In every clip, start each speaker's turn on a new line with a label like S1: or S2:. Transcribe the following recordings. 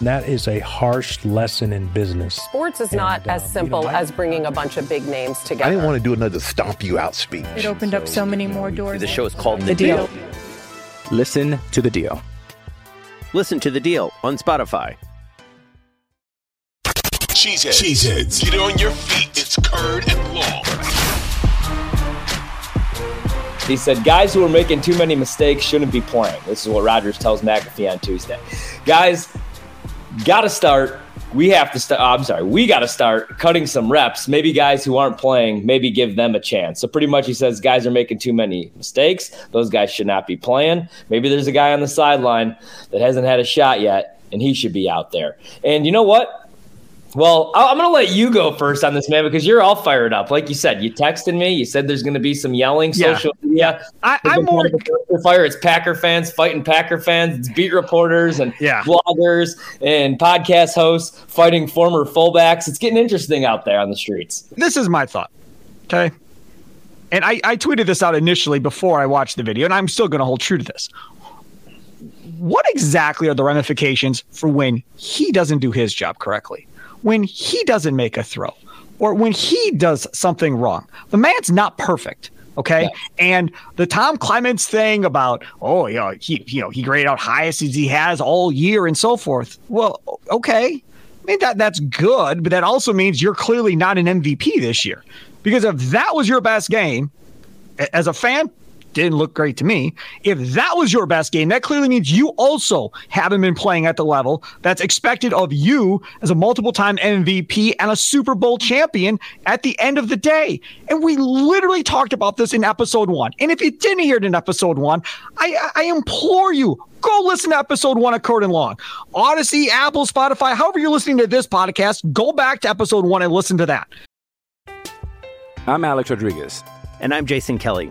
S1: That is a harsh lesson in business.
S2: Sports is not
S1: And, uh,
S2: as simple
S1: you know, I-
S2: as bringing a bunch of big names together.
S3: I didn't want to do another stomp you out speech.
S4: It opened up so many more doors.
S5: The show is called The,
S4: The
S5: deal.
S4: Deal.
S6: Listen to The Deal.
S5: Listen to The Deal on Spotify.
S7: Cheeseheads. Cheeseheads. Get on your feet. It's curd and long.
S8: He said, guys who are making too many mistakes shouldn't be playing. This is what Rodgers tells McAfee on Tuesday. Guys, got to start. We have to start. I'm sorry. We got to start cutting some reps. Maybe guys who aren't playing, maybe give them a chance. So, pretty much, he says guys are making too many mistakes. Those guys should not be playing. Maybe there's a guy on the sideline that hasn't had a shot yet, and he should be out there. And you know what? Well, I'm going to let you go first on this, man, because you're all fired up. Like you said, you texted me. You said there's going to be some yelling,
S9: Yeah.
S8: social media.
S9: I,
S8: been
S9: more.
S8: kind of a dumpster fire. It's Packer fans fighting Packer fans. It's beat reporters and
S9: Yeah.
S8: bloggers and podcast hosts fighting former fullbacks. It's getting interesting out there on the streets.
S9: This is my thought. Okay. And I, I tweeted this out initially before I watched the video, and I'm still going to hold true to this. What exactly are the ramifications for when he doesn't do his job correctly? When he doesn't make a throw? Or when he does something wrong? The man's not perfect. Okay. And the Tom Clements thing about, oh, you know, he, you know, he graded out highest as he has all year and so forth. Well, okay. I mean, that that's good, but that also means you're clearly not an MVP this year. Because if that was your best game, as a fan, didn't look great to me. If that was your best game, that clearly means you also haven't been playing at the level that's expected of you as a multiple time MVP and a Super Bowl champion at the end of the day. And we literally talked about this in episode one. And if you didn't hear it in episode one, I, I implore you, go listen to episode one of Curd and Long. Audacy, Apple, Spotify, however you're listening to this podcast, go back to episode one and listen to that.
S6: I'm Alex Rodriguez.
S5: And I'm Jason Kelly.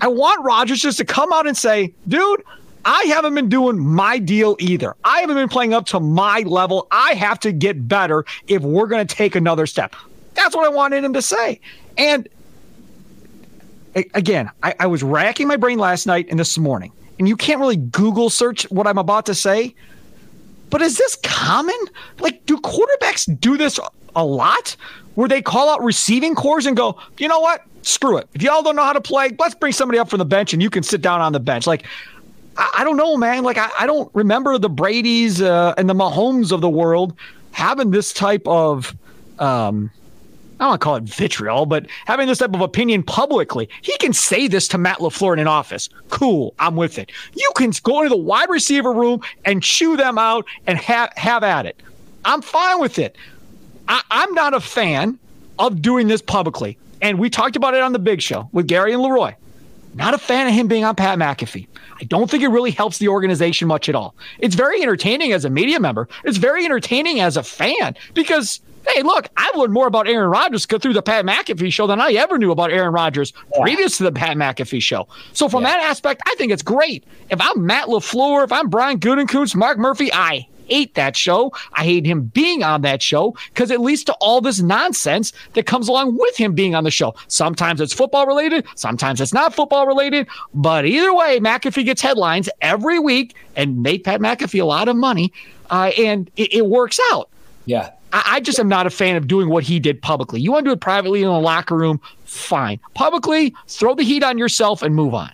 S9: I want Rodgers just to come out and say, dude, I haven't been doing my deal either. I haven't been playing up to my level. I have to get better if we're going to take another step. That's what I wanted him to say. And again, I, I was racking my brain last night and this morning, and you can't really Google search what I'm about to say. But is this common? Like, do quarterbacks do this a lot? Where they call out receiving corps and go, you know what? Screw it. If y'all don't know how to play, let's bring somebody up from the bench and you can sit down on the bench. Like, I, I don't know, man. Like, I, I don't remember the Brady's uh, and the Mahomes of the world having this type of, um, I don't want to call it vitriol, but having this type of opinion publicly. He can say this to Matt LaFleur in an office. Cool, I'm with it. You can go into the wide receiver room and chew them out and have have at it. I'm fine with it. I, I'm not a fan of doing this publicly. And we talked about it on the big show with Gary and Leroy. Not a fan of him being on Pat McAfee. I don't think it really helps the organization much at all. It's very entertaining as a media member. It's very entertaining as a fan because, hey, look, I've learned more about Aaron Rodgers through the Pat McAfee show than I ever knew about Aaron Rodgers previous to the Pat McAfee show. So from that aspect, I think it's great. If I'm Matt LaFleur, if I'm Brian Gutekunst, Mark Murphy, I hate that show. I hate him being on that show because it leads to all this nonsense that comes along with him being on the show. Sometimes it's football related, sometimes it's not football related. But either way, McAfee gets headlines every week and made Pat McAfee a lot of money, uh, and it, it works out.
S8: Yeah.
S9: I, I just am not a fan of doing what he did publicly. You want to do it privately in the locker room, fine. Publicly, throw the heat on yourself and move on.